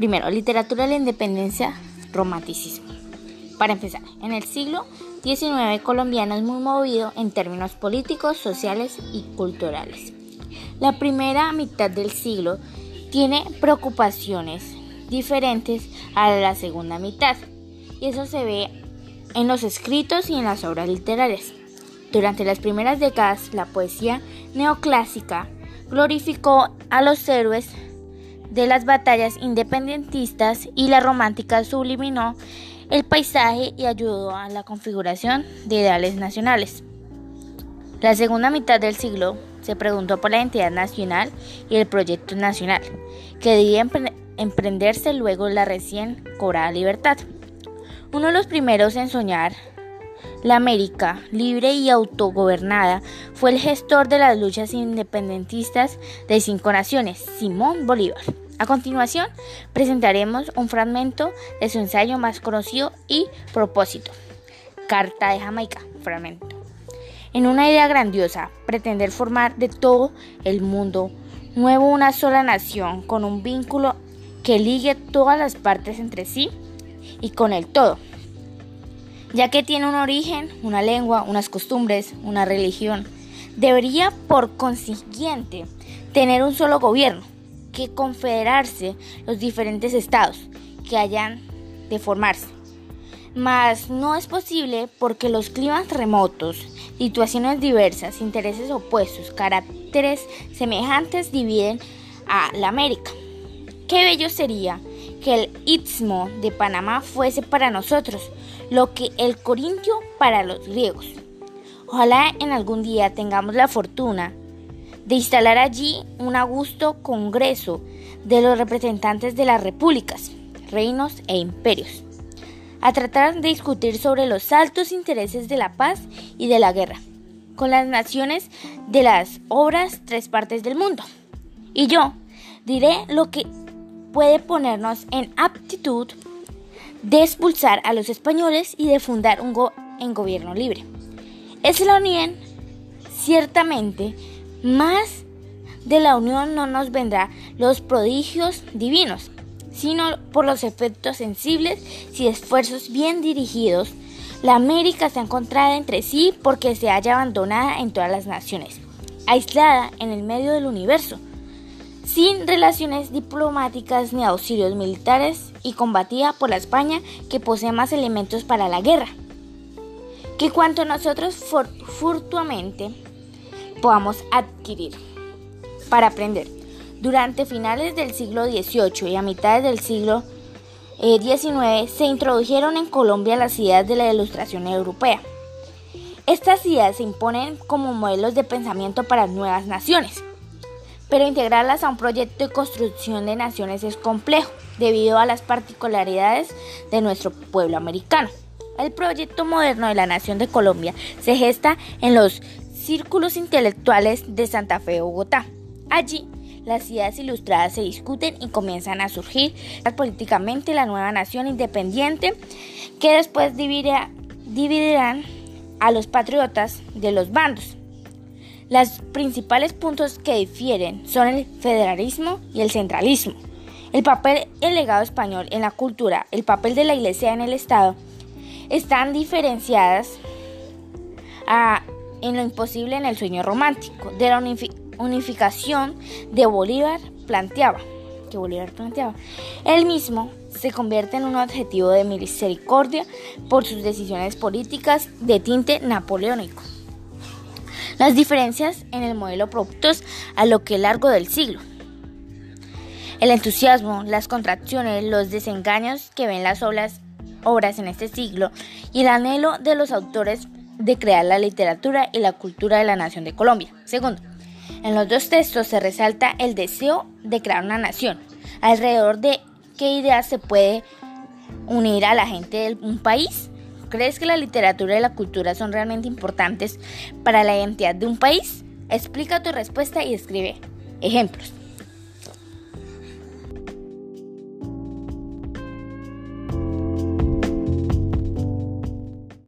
Primero, literatura de la independencia, romanticismo. Para empezar, en el siglo XIX colombiano es muy movido en términos políticos, sociales y culturales. La primera mitad del siglo tiene preocupaciones diferentes a la segunda mitad y eso se ve en los escritos y en las obras literarias. Durante las primeras décadas, la poesía neoclásica glorificó a los héroes de las batallas independentistas y la romántica subliminó el paisaje y ayudó a la configuración de ideales nacionales. La segunda mitad del siglo se preguntó por la identidad nacional y el proyecto nacional, que debía emprenderse luego la recién cobrada libertad. Uno de los primeros en soñar la América, libre y autogobernada, fue el gestor de las luchas independentistas de cinco naciones, Simón Bolívar. A continuación, presentaremos un fragmento de su ensayo más conocido y propósito, Carta de Jamaica, fragmento. En una idea grandiosa, pretender formar de todo el mundo nuevo una sola nación con un vínculo que ligue todas las partes entre sí y con el todo ya que tiene un origen, una lengua, unas costumbres, una religión. Debería, por consiguiente, tener un solo gobierno, que confederarse los diferentes estados que hayan de formarse. Mas no es posible porque los climas remotos, situaciones diversas, intereses opuestos, caracteres semejantes dividen a la América. Qué bello sería que el istmo de Panamá fuese para nosotros lo que el corintio para los griegos. Ojalá en algún día tengamos la fortuna de instalar allí un augusto congreso de los representantes de las repúblicas, reinos e imperios, a tratar de discutir sobre los altos intereses de la paz y de la guerra, con las naciones de las obras tres partes del mundo. Y yo diré lo que puede ponernos en aptitud de expulsar a los españoles y de fundar un en gobierno libre. Es la unión, ciertamente, más de la unión no nos vendrá los prodigios divinos, sino por los efectos sensibles y esfuerzos bien dirigidos. La América se ha encontrado entre sí porque se haya abandonada en todas las naciones, aislada en el medio del universo sin relaciones diplomáticas ni auxilios militares y combatida por la España que posee más elementos para la guerra que cuanto nosotros furtuamente podamos adquirir para aprender. Durante finales del siglo XVIII y a mitad del siglo XIX eh, se introdujeron en Colombia las ideas de la Ilustración Europea. Estas ideas se imponen como modelos de pensamiento para nuevas naciones pero integrarlas a un proyecto de construcción de naciones es complejo debido a las particularidades de nuestro pueblo americano. El proyecto moderno de la nación de Colombia se gesta en los círculos intelectuales de Santa Fe, Bogotá. Allí, las ideas ilustradas se discuten y comienzan a surgir políticamente la nueva nación independiente que después dividirán a los patriotas de los bandos. Los principales puntos que difieren son el federalismo y el centralismo. El papel del legado español en la cultura, el papel de la Iglesia en el Estado, están diferenciadas en lo imposible en el sueño romántico de la unificación de Bolívar planteaba. Que Bolívar planteaba. Él mismo se convierte en un objetivo de misericordia por sus decisiones políticas de tinte napoleónico. Las diferencias en el modelo productos a lo que largo del siglo. El entusiasmo, las contracciones, los desengaños que ven las obras en este siglo y el anhelo de los autores de crear la literatura y la cultura de la nación de Colombia. Segundo, en los dos textos se resalta el deseo de crear una nación, alrededor de qué ideas se puede unir a la gente de un país ¿Crees que la literatura y la cultura son realmente importantes para la identidad de un país? Explica tu respuesta y escribe ejemplos.